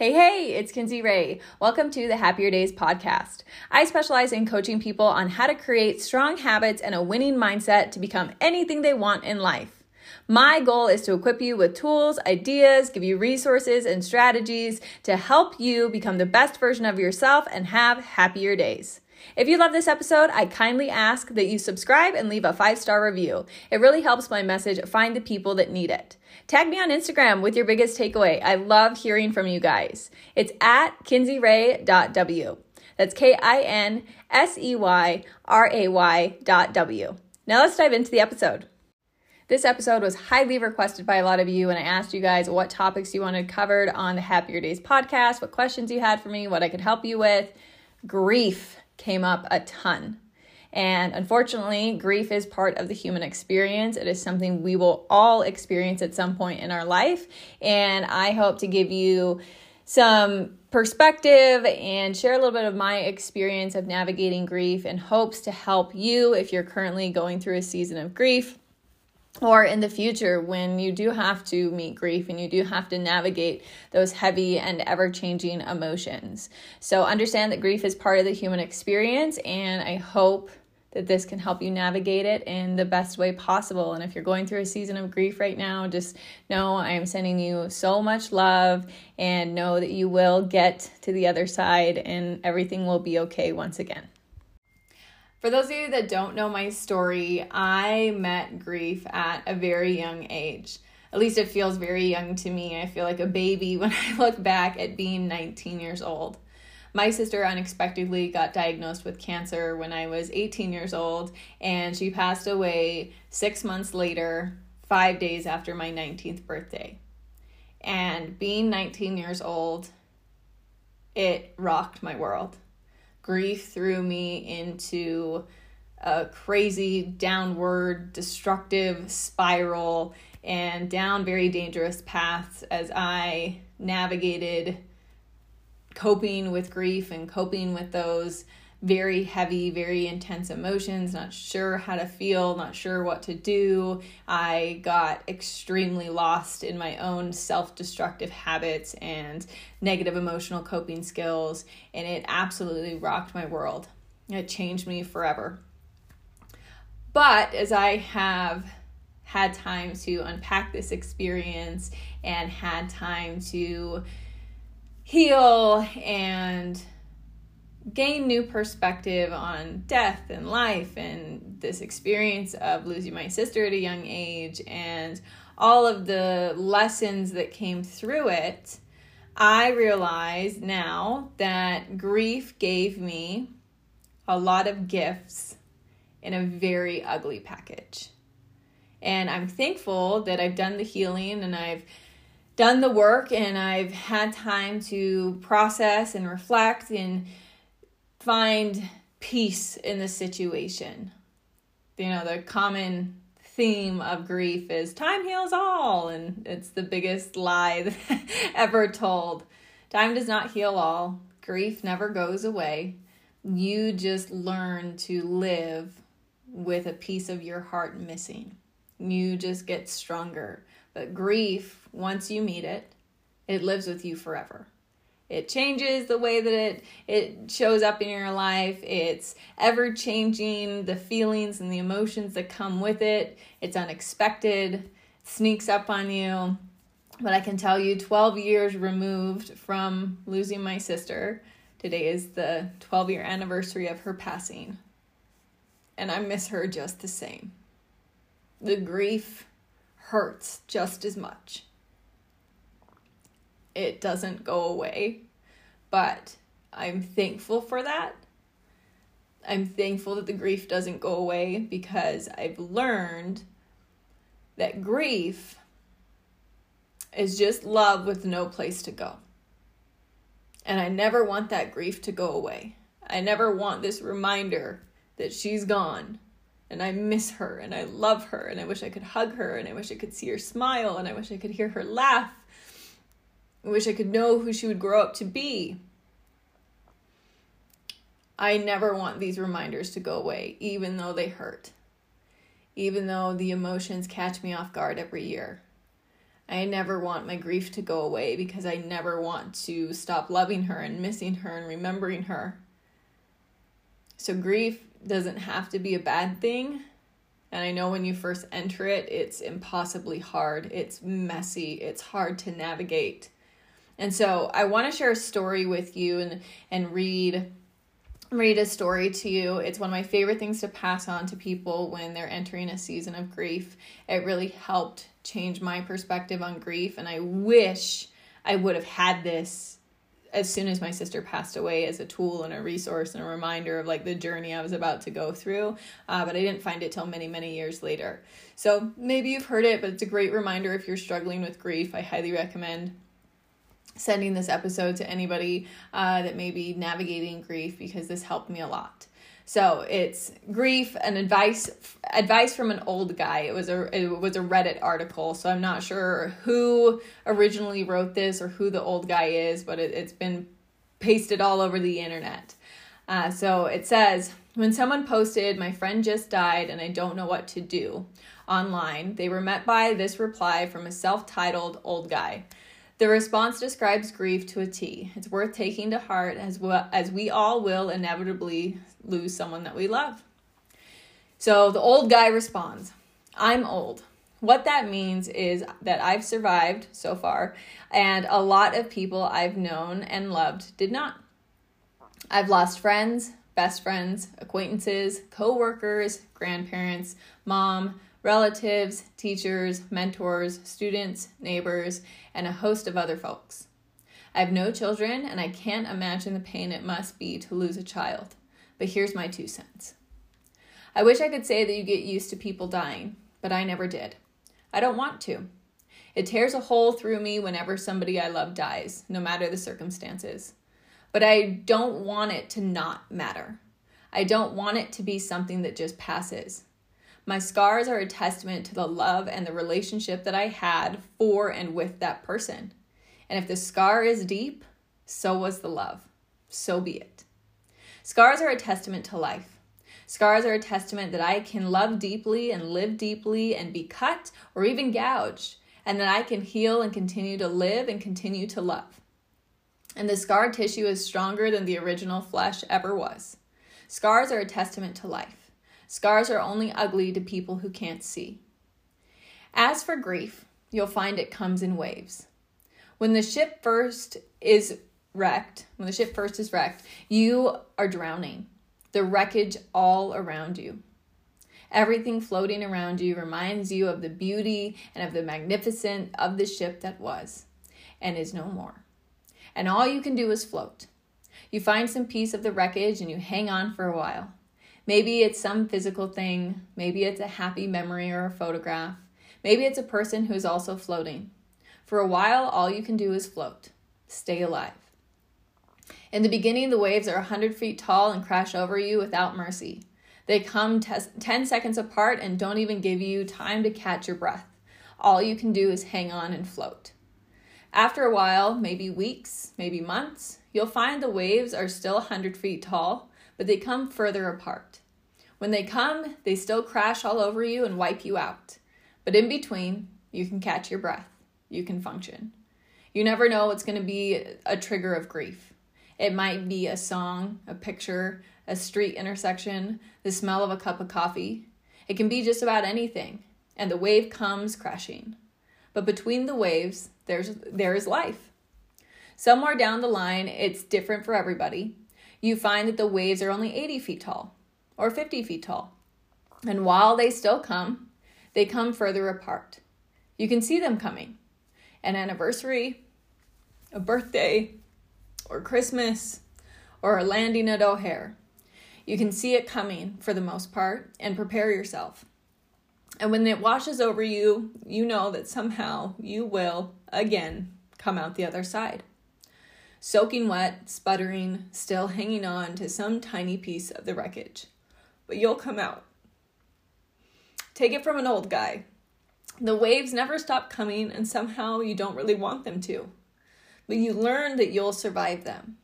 Hey, hey, it's Kinsey Ray. Welcome to the Happier Days podcast. I specialize in coaching people on how to create strong habits and a winning mindset to become anything they want in life. My goal is to equip you with tools, ideas, give you resources and strategies to help you become the best version of yourself and have happier days. If you love this episode, I kindly ask that you subscribe and leave a five star review. It really helps my message find the people that need it. Tag me on Instagram with your biggest takeaway. I love hearing from you guys. It's at kinseyray.w. That's K I N S E Y R A Y dot W. Now let's dive into the episode. This episode was highly requested by a lot of you, and I asked you guys what topics you wanted covered on the Happier Days podcast, what questions you had for me, what I could help you with. Grief came up a ton. And unfortunately, grief is part of the human experience. It is something we will all experience at some point in our life. And I hope to give you some perspective and share a little bit of my experience of navigating grief in hopes to help you if you're currently going through a season of grief or in the future when you do have to meet grief and you do have to navigate those heavy and ever changing emotions. So, understand that grief is part of the human experience, and I hope that this can help you navigate it in the best way possible. And if you're going through a season of grief right now, just know I am sending you so much love and know that you will get to the other side and everything will be okay once again. For those of you that don't know my story, I met grief at a very young age. At least it feels very young to me. I feel like a baby when I look back at being 19 years old. My sister unexpectedly got diagnosed with cancer when I was 18 years old, and she passed away six months later, five days after my 19th birthday. And being 19 years old, it rocked my world grief threw me into a crazy downward destructive spiral and down very dangerous paths as I navigated coping with grief and coping with those very heavy, very intense emotions, not sure how to feel, not sure what to do. I got extremely lost in my own self destructive habits and negative emotional coping skills, and it absolutely rocked my world. It changed me forever. But as I have had time to unpack this experience and had time to heal and gain new perspective on death and life and this experience of losing my sister at a young age and all of the lessons that came through it, I realize now that grief gave me a lot of gifts in a very ugly package. And I'm thankful that I've done the healing and I've done the work and I've had time to process and reflect and find peace in the situation. You know, the common theme of grief is time heals all, and it's the biggest lie ever told. Time does not heal all, grief never goes away. You just learn to live with a piece of your heart missing. You just get stronger. But grief, once you meet it, it lives with you forever it changes the way that it it shows up in your life. It's ever changing the feelings and the emotions that come with it. It's unexpected sneaks up on you. But i can tell you 12 years removed from losing my sister today is the 12 year anniversary of her passing. And i miss her just the same. The grief hurts just as much it doesn't go away. But I'm thankful for that. I'm thankful that the grief doesn't go away because I've learned that grief is just love with no place to go. And I never want that grief to go away. I never want this reminder that she's gone and I miss her and I love her and I wish I could hug her and I wish I could see her smile and I wish I could hear her laugh wish I could know who she would grow up to be. I never want these reminders to go away, even though they hurt, even though the emotions catch me off guard every year. I never want my grief to go away because I never want to stop loving her and missing her and remembering her. So, grief doesn't have to be a bad thing. And I know when you first enter it, it's impossibly hard. It's messy. It's hard to navigate. And so I want to share a story with you and, and read read a story to you. It's one of my favorite things to pass on to people when they're entering a season of grief. It really helped change my perspective on grief, and I wish I would have had this as soon as my sister passed away as a tool and a resource and a reminder of like the journey I was about to go through. Uh, but I didn't find it till many, many years later. So maybe you've heard it, but it's a great reminder if you're struggling with grief. I highly recommend sending this episode to anybody uh, that may be navigating grief because this helped me a lot. So it's grief and advice advice from an old guy. It was a it was a Reddit article, so I'm not sure who originally wrote this or who the old guy is, but it, has been pasted all over the internet. Uh, so it says when someone posted, "My friend just died and I don't know what to do," online, they were met by this reply from a self-titled old guy. The response describes grief to a T. It's worth taking to heart as well as we all will inevitably lose someone that we love. So the old guy responds, I'm old. What that means is that I've survived so far, and a lot of people I've known and loved did not. I've lost friends, best friends, acquaintances, co workers, grandparents, mom, relatives, teachers, mentors, students, neighbors, and a host of other folks. I have no children, and I can't imagine the pain it must be to lose a child. But here's my two cents. I wish I could say that you get used to people dying, but I never did. I don't want to. It tears a hole through me whenever somebody I love dies, no matter the circumstances. But I don't want it to not matter. I don't want it to be something that just passes. My scars are a testament to the love and the relationship that I had for and with that person. And if the scar is deep, so was the love. So be it. Scars are a testament to life. Scars are a testament that I can love deeply and live deeply and be cut or even gouged, and that I can heal and continue to live and continue to love. And the scar tissue is stronger than the original flesh ever was. Scars are a testament to life. Scars are only ugly to people who can't see. As for grief, you'll find it comes in waves. When the ship first is wrecked, when the ship first is wrecked, you are drowning. The wreckage all around you. Everything floating around you reminds you of the beauty and of the magnificence of the ship that was and is no more. And all you can do is float. You find some piece of the wreckage and you hang on for a while. Maybe it's some physical thing, maybe it's a happy memory or a photograph, maybe it's a person who's also floating. For a while, all you can do is float, stay alive. In the beginning, the waves are 100 feet tall and crash over you without mercy. They come 10 seconds apart and don't even give you time to catch your breath. All you can do is hang on and float. After a while, maybe weeks, maybe months, you'll find the waves are still 100 feet tall, but they come further apart. When they come, they still crash all over you and wipe you out. But in between, you can catch your breath. You can function. You never know what's going to be a trigger of grief. It might be a song, a picture, a street intersection, the smell of a cup of coffee. It can be just about anything, and the wave comes crashing. But between the waves, there's there is life. Somewhere down the line, it's different for everybody. You find that the waves are only 80 feet tall or 50 feet tall. And while they still come, they come further apart. You can see them coming. An anniversary, a birthday, or Christmas, or a landing at O'Hare. You can see it coming for the most part and prepare yourself. And when it washes over you, you know that somehow you will again come out the other side. Soaking wet, sputtering, still hanging on to some tiny piece of the wreckage but you'll come out. Take it from an old guy. The waves never stop coming, and somehow you don't really want them to. But you learn that you'll survive them,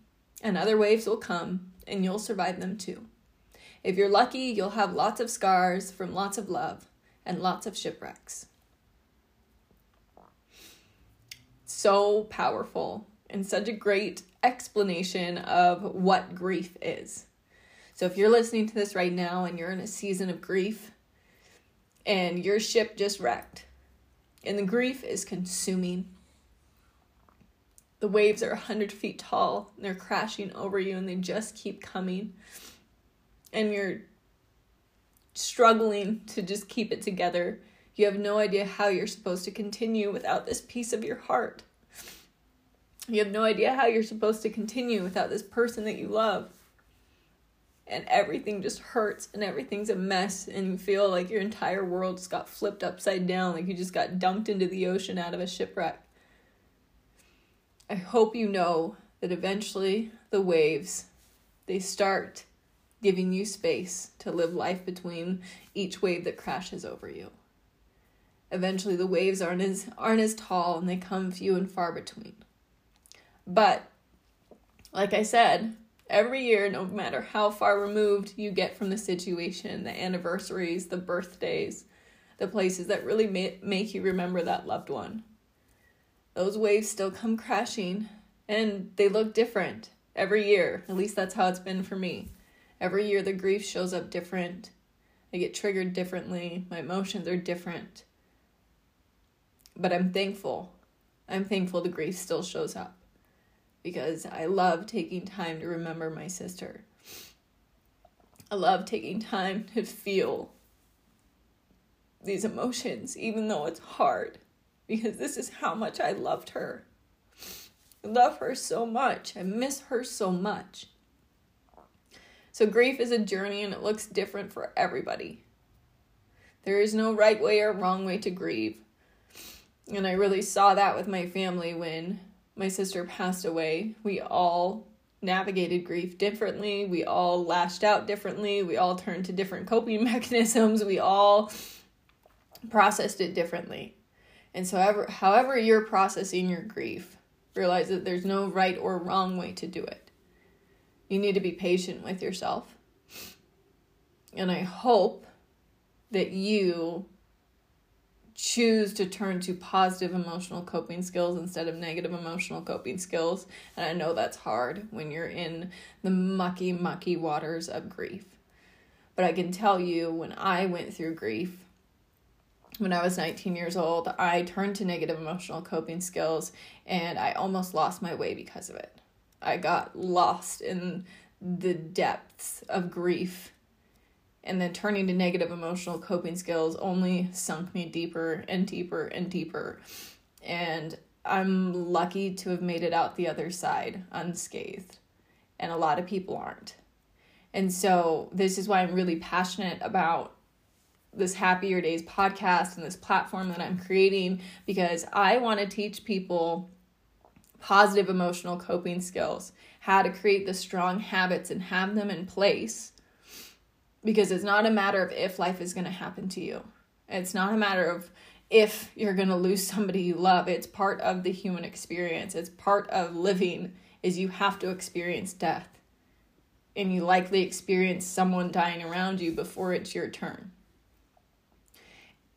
and other waves will come, and you'll survive them too. If you're lucky, you'll have lots of scars from lots of love and lots of shipwrecks. so powerful and such a great explanation of what grief is. So if you're listening to this right now and you're in a season of grief and your ship just wrecked and the grief is consuming, the waves are 100 feet tall and they're crashing over you and they just keep coming, and you're struggling to just keep it together. You have no idea how you're supposed to continue without this piece of your heart. You have no idea how you're supposed to continue without this person that you love. And everything just hurts and everything's a mess, and you feel like your entire world just got flipped upside down, like you just got dumped into the ocean out of a shipwreck. I hope you know that eventually the waves they start giving you space to live life between each wave that crashes over you. Eventually the waves aren't as aren't as tall and they come few and far between. But like I said, every year, no matter how far removed you get from the situation, the anniversaries, the birthdays, the places that really make you remember that loved one, those waves still come crashing and they look different every year. At least that's how it's been for me. Every year, the grief shows up different. I get triggered differently. My emotions are different. But I'm thankful. I'm thankful the grief still shows up because I love taking time to remember my sister. I love taking time to feel these emotions, even though it's hard, because this is how much I loved her. I love her so much. I miss her so much. So, grief is a journey and it looks different for everybody. There is no right way or wrong way to grieve. And I really saw that with my family when my sister passed away, we all navigated grief differently. We all lashed out differently. We all turned to different coping mechanisms. We all processed it differently. And so, however, however you're processing your grief, realize that there's no right or wrong way to do it. You need to be patient with yourself. And I hope that you choose to turn to positive emotional coping skills instead of negative emotional coping skills. And I know that's hard when you're in the mucky, mucky waters of grief. But I can tell you when I went through grief, when I was 19 years old, I turned to negative emotional coping skills and I almost lost my way because of it. I got lost in the depths of grief and then turning to negative emotional coping skills only sunk me deeper and deeper and deeper. And I'm lucky to have made it out the other side unscathed. And a lot of people aren't. And so, this is why I'm really passionate about this Happier Days podcast and this platform that I'm creating because I want to teach people positive emotional coping skills, how to create the strong habits and have them in place because it's not a matter of if life is going to happen to you. It's not a matter of if you're going to lose somebody you love. It's part of the human experience. It's part of living is you have to experience death. And you likely experience someone dying around you before it's your turn.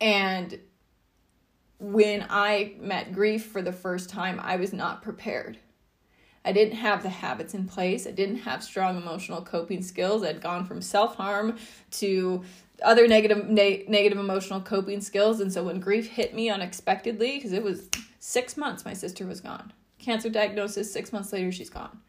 And when I met grief for the first time, I was not prepared. I didn't have the habits in place. I didn't have strong emotional coping skills. I'd gone from self harm to other negative ne- negative emotional coping skills. And so when grief hit me unexpectedly, because it was six months, my sister was gone. Cancer diagnosis, six months later, she's gone.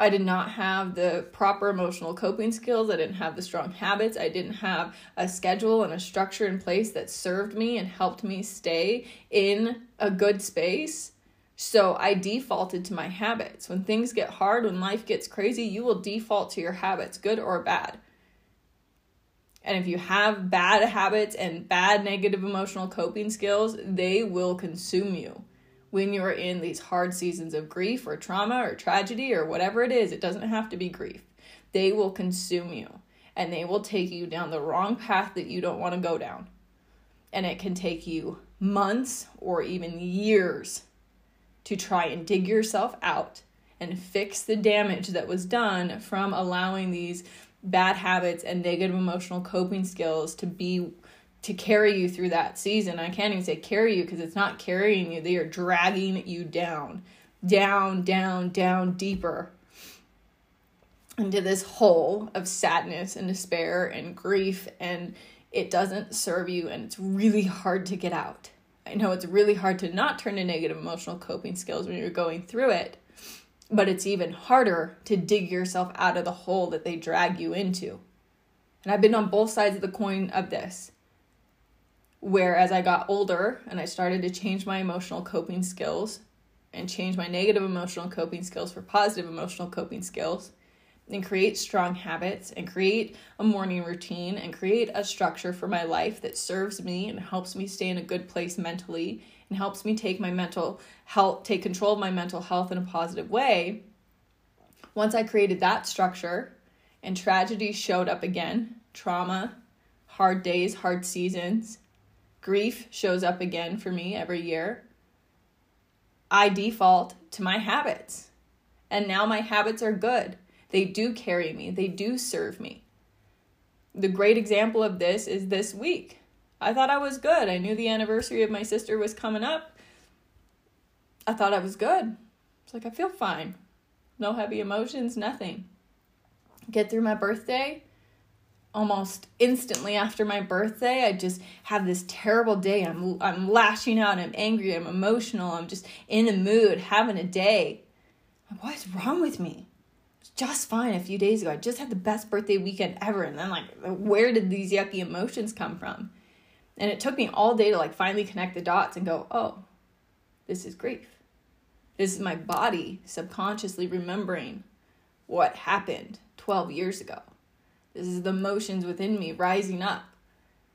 I did not have the proper emotional coping skills. I didn't have the strong habits. I didn't have a schedule and a structure in place that served me and helped me stay in a good space so I defaulted to my habits. When things get hard, when life gets crazy, you will default to your habits, good or bad. And if you have bad habits and bad negative emotional coping skills, they will consume you when you're in these hard seasons of grief or trauma or tragedy or whatever it is. It doesn't have to be grief. They will consume you and they will take you down the wrong path that you don't want to go down. And it can take you months or even years to try and dig yourself out and fix the damage that was done from allowing these bad habits and negative emotional coping skills to be to carry you through that season. I can't even say carry you because it's not carrying you, they are dragging you down, down, down, down, deeper into this hole of sadness and despair and grief, and it doesn't serve you, and it's really hard to get out. I know it's really hard to not turn to negative emotional coping skills when you're going through it, but it's even harder to dig yourself out of the hole that they drag you into. And I've been on both sides of the coin of this. Where as I got older and I started to change my emotional coping skills and change my negative emotional coping skills for positive emotional coping skills, and create strong habits and create a morning routine and create a structure for my life that serves me and helps me stay in a good place mentally and helps me take my mental health take control of my mental health in a positive way. Once i created that structure and tragedy showed up again trauma hard days hard seasons grief shows up again for me every year i default to my habits. And now my habits are good they do carry me, they do serve me. The great example of this is this week. I thought I was good. I knew the anniversary of my sister was coming up. I thought I was good. It's like I feel fine. No heavy emotions, nothing. Get through my birthday. Almost instantly after my birthday, I just have this terrible day. I'm I'm lashing out, I'm angry, I'm emotional, I'm just in a mood, having a day. What's wrong with me? Just fine a few days ago. I just had the best birthday weekend ever. And then, like, where did these yucky emotions come from? And it took me all day to, like, finally connect the dots and go, oh, this is grief. This is my body subconsciously remembering what happened 12 years ago. This is the emotions within me rising up.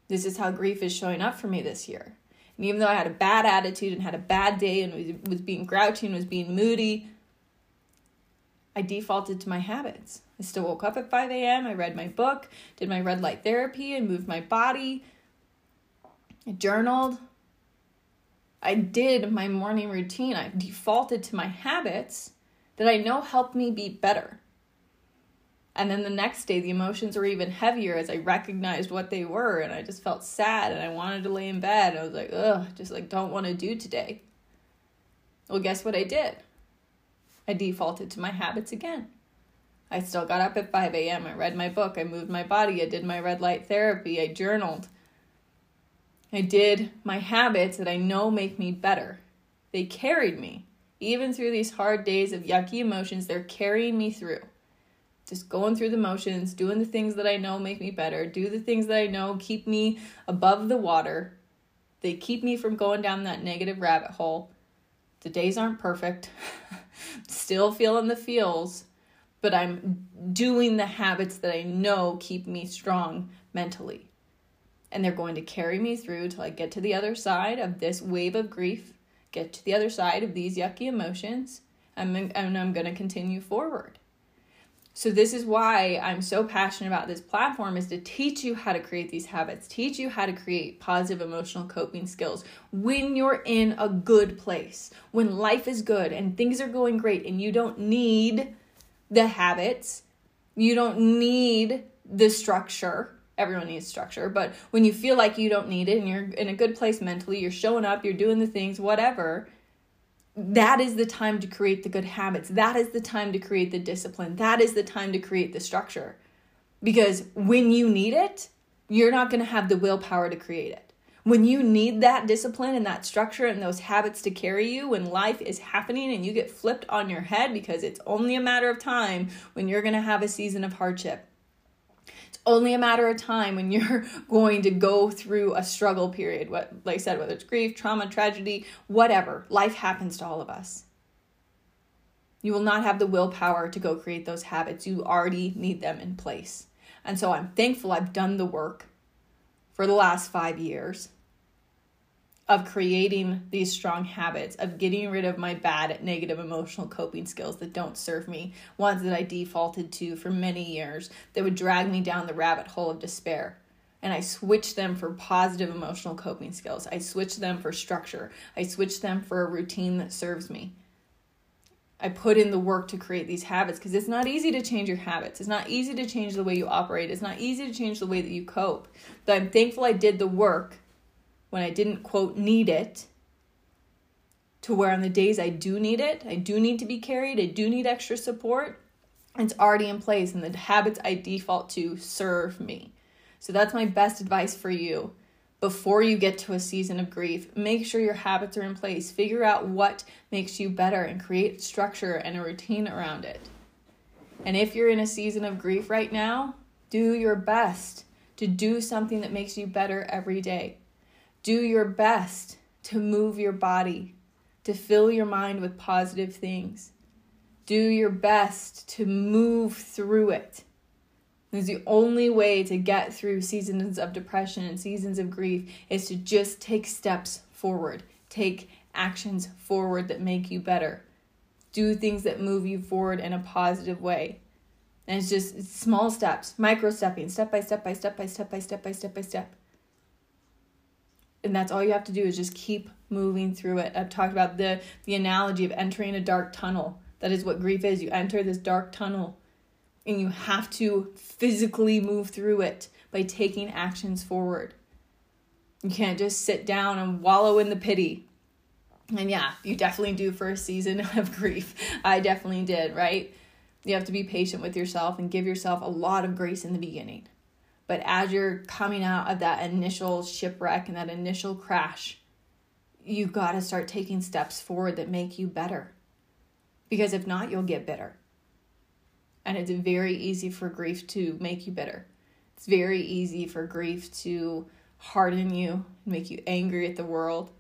This is how grief is showing up for me this year. And even though I had a bad attitude and had a bad day and was, was being grouchy and was being moody, I defaulted to my habits. I still woke up at 5 a.m. I read my book, did my red light therapy, and moved my body. I journaled. I did my morning routine. I defaulted to my habits that I know helped me be better. And then the next day, the emotions were even heavier as I recognized what they were, and I just felt sad and I wanted to lay in bed. I was like, ugh, just like, don't want to do today. Well, guess what I did? I defaulted to my habits again. I still got up at 5 a.m. I read my book. I moved my body. I did my red light therapy. I journaled. I did my habits that I know make me better. They carried me. Even through these hard days of yucky emotions, they're carrying me through. Just going through the motions, doing the things that I know make me better, do the things that I know keep me above the water. They keep me from going down that negative rabbit hole. The days aren't perfect. Still feeling the feels, but I'm doing the habits that I know keep me strong mentally. And they're going to carry me through till I get to the other side of this wave of grief, get to the other side of these yucky emotions, and I'm going to continue forward. So this is why I'm so passionate about this platform is to teach you how to create these habits, teach you how to create positive emotional coping skills when you're in a good place, when life is good and things are going great and you don't need the habits, you don't need the structure. Everyone needs structure, but when you feel like you don't need it and you're in a good place mentally, you're showing up, you're doing the things, whatever, that is the time to create the good habits. That is the time to create the discipline. That is the time to create the structure. Because when you need it, you're not going to have the willpower to create it. When you need that discipline and that structure and those habits to carry you when life is happening and you get flipped on your head because it's only a matter of time when you're going to have a season of hardship only a matter of time when you're going to go through a struggle period. What, like I said, whether it's grief, trauma, tragedy, whatever, life happens to all of us. You will not have the willpower to go create those habits. You already need them in place. And so I'm thankful I've done the work for the last five years of creating these strong habits, of getting rid of my bad negative emotional coping skills that don't serve me, ones that I defaulted to for many years that would drag me down the rabbit hole of despair. And I switched them for positive emotional coping skills. I switched them for structure. I switched them for a routine that serves me. I put in the work to create these habits because it's not easy to change your habits. It's not easy to change the way you operate. It's not easy to change the way that you cope. But I'm thankful I did the work when I didn't, quote, need it to where on the days I do need it, I do need to be carried, I do need extra support, it's already in place and the habits I default to serve me. So that's my best advice for you before you get to a season of grief. Make sure your habits are in place. Figure out what makes you better and create structure and a routine around it. And if you're in a season of grief right now, do your best to do something that makes you better every day. Do your best to move your body, to fill your mind with positive things. Do your best to move through it it's the only way to get through seasons of depression and seasons of grief is to just take steps forward, take actions forward that make you better, do things that move you forward in a positive way. And it's just it's small steps, micro stepping, step by step by step by step by step by step by step. And that's all you have to do is just keep moving through it. I've talked about the the analogy of entering a dark tunnel. That is what grief is. You enter this dark tunnel and you have to physically move through it by taking actions forward. You can't just sit down and wallow in the pity. And yeah, you definitely do for a season of grief. I definitely did, right? You have to be patient with yourself and give yourself a lot of grace in the beginning. But as you're coming out of that initial shipwreck and that initial crash, you've got to start taking steps forward that make you better. Because if not, you'll get bitter and it's very easy for grief to make you bitter. It's very easy for grief to harden you, and make you angry at the world.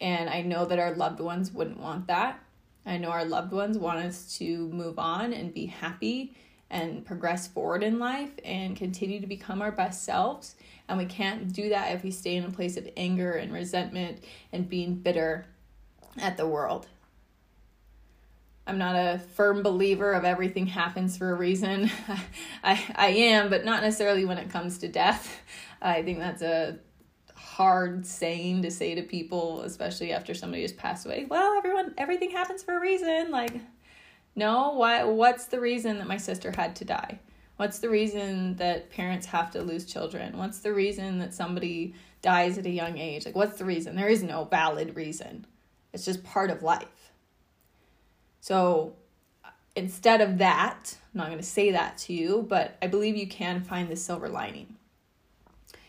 And I know that our loved ones wouldn't want that. I know our loved ones want us to move on and be happy and progress forward in life and continue to become our best selves. And we can't do that if we stay in a place of anger and resentment and being bitter at the world. I'm not a firm believer of everything happens for a reason. I, I am, but not necessarily when it comes to death. I think that's a hard saying to say to people, especially after somebody has passed away. Well, everyone, everything happens for a reason. Like, no, why? What's the reason that my sister had to die? What's the reason that parents have to lose children? What's the reason that somebody dies at a young age? Like, what's the reason? There is no valid reason. It's just part of life. So instead of that, I'm not going to say that to you, but I believe you can find the silver lining.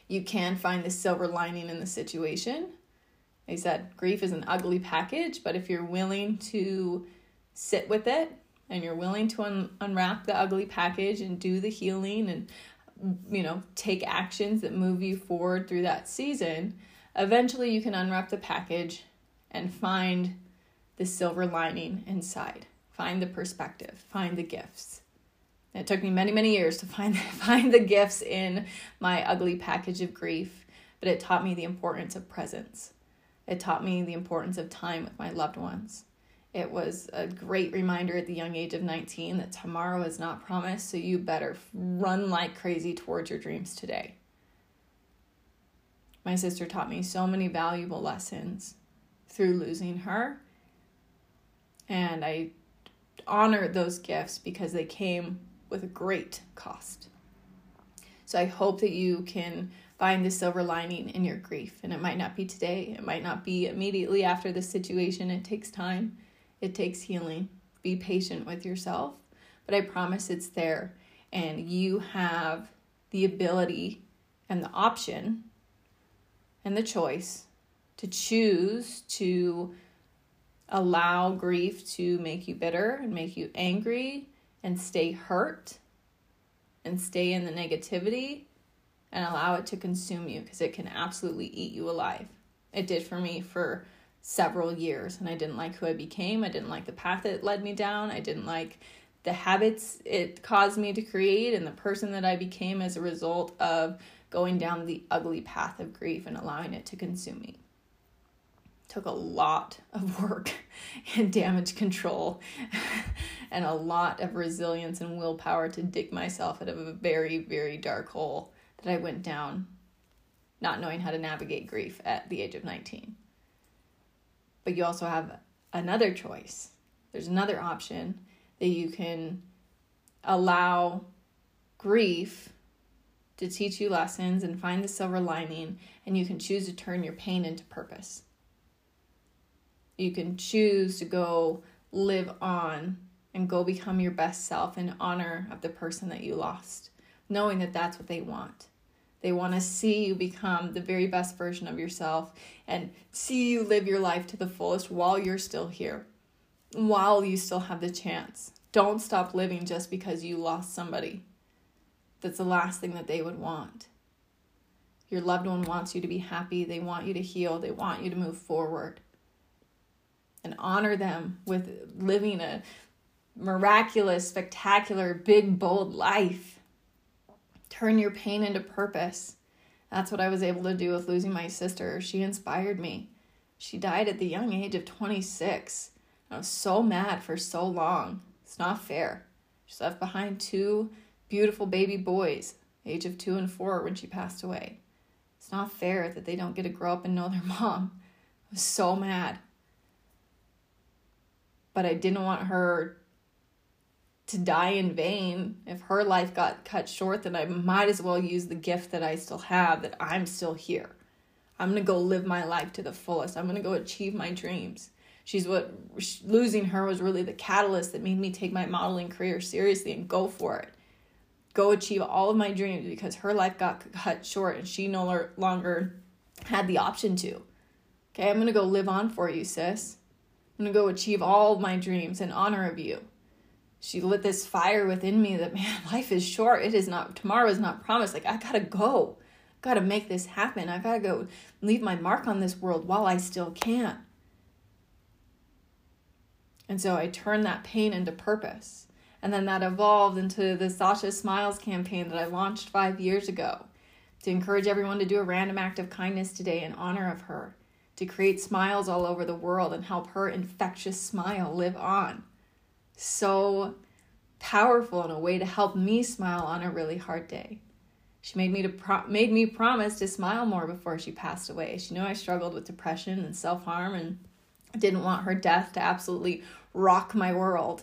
You can find the silver lining in the situation. I said grief is an ugly package, but if you're willing to sit with it and you're willing to un- unwrap the ugly package and do the healing and you know take actions that move you forward through that season eventually you can unwrap the package and find the silver lining inside. Find the perspective, find the gifts. it took me many, many years to find find the gifts in my ugly package of grief, but it taught me the importance of presence. It taught me the importance of time with my loved ones. It was a great reminder at the young age of 19 that tomorrow is not promised, so you better run like crazy towards your dreams today. My sister taught me so many valuable lessons through losing her and I honor those gifts because they came with a great cost. So I hope that you can find the silver lining in your grief. And it might not be today, it might not be immediately after the situation. It takes time, it takes healing. Be patient with yourself, but I promise it's there. And you have the ability and the option and the choice to choose to allow grief to make you bitter and make you angry and stay hurt and stay in the negativity and allow it to consume you because it can absolutely eat you alive. It did for me for several years and I didn't like who I became. I didn't like the path it led me down. I didn't like the habits it caused me to create and the person that I became as a result of going down the ugly path of grief and allowing it to consume me took a lot of work and damage control and a lot of resilience and willpower to dig myself out of a very, very dark hole that I went down, not knowing how to navigate grief at the age of 19. But you also have another choice, there's another option that you can allow grief to teach you lessons and find the silver lining, and you can choose to turn your pain into purpose. You can choose to go live on and go become your best self in honor of the person that you lost, knowing that that's what they want. They want to see you become the very best version of yourself and see you live your life to the fullest while you're still here, while you still have the chance. Don't stop living just because you lost somebody that's the last thing that they would want. Your loved one wants you to be happy, they want you to heal, they want you to move forward. And honor them with living a miraculous, spectacular, big, bold life. Turn your pain into purpose. That's what I was able to do with losing my sister. She inspired me. She died at the young age of 26. I was so mad for so long. It's not fair. She left behind two beautiful baby boys, age of two and four, when she passed away. It's not fair that they don't get to grow up and know their mom. I was so mad. But I didn't want her to die in vain. If her life got cut short, then I might as well use the gift that I still have, that I'm still here. I'm going to go live my life to the fullest. I'm going to go achieve my dreams. She's what losing her was really the catalyst that made me take my modeling career seriously and go for it go achieve all of my dreams because her life got cut short and she no longer had the option to. Okay, I'm gonna go live on for you, sis. I'm gonna go achieve all of my dreams in honor of you. She lit this fire within me that man, life is short. It is not tomorrow is not promised. Like I gotta go. Gotta make this happen. I gotta go leave my mark on this world while I still can. And so I turned that pain into purpose. And then that evolved into the Sasha Smiles campaign that I launched five years ago to encourage everyone to do a random act of kindness today in honor of her, to create smiles all over the world and help her infectious smile live on. So powerful in a way to help me smile on a really hard day. She made me to pro- made me promise to smile more before she passed away. She knew I struggled with depression and self-harm and didn't want her death to absolutely rock my world.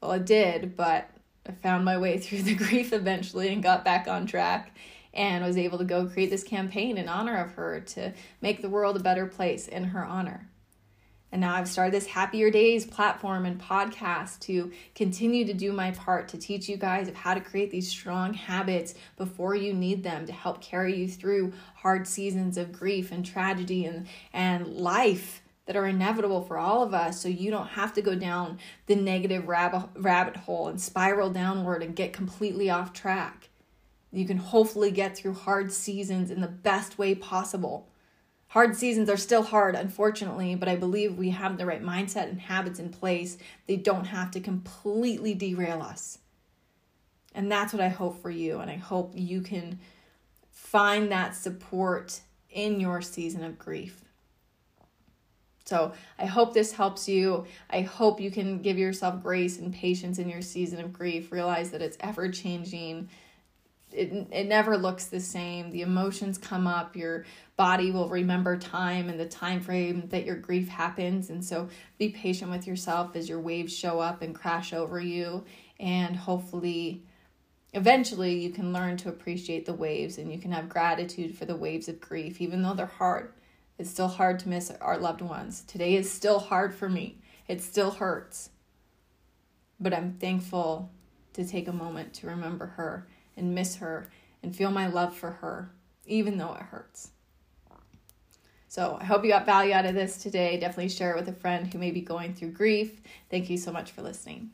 Well, it did, but I found my way through the grief eventually and got back on track and was able to go create this campaign in honor of her to make the world a better place in her honor. And now I've started this Happier Days platform and podcast to continue to do my part to teach you guys of how to create these strong habits before you need them to help carry you through hard seasons of grief and tragedy and, and life that are inevitable for all of us so you don't have to go down the negative rabbit, rabbit hole and spiral downward and get completely off track. You can hopefully get through hard seasons in the best way possible. Hard seasons are still hard, unfortunately, but I believe we have the right mindset and habits in place. They don't have to completely derail us. And that's what I hope for you. And I hope you can find that support in your season of grief. So I hope this helps you. I hope you can give yourself grace and patience in your season of grief. Realize that it's ever changing. It, it never looks the same. The emotions come up. Your body will remember time and the time frame that your grief happens. And so be patient with yourself as your waves show up and crash over you. And hopefully, eventually, you can learn to appreciate the waves and you can have gratitude for the waves of grief, even though they're hard it's still hard to miss our loved ones. Today is still hard for me. It still hurts. But I'm thankful to take a moment to remember her and miss her and feel my love for her, even though it hurts. So I hope you got value out of this today. Definitely share it with a friend who may be going through grief. Thank you so much for listening.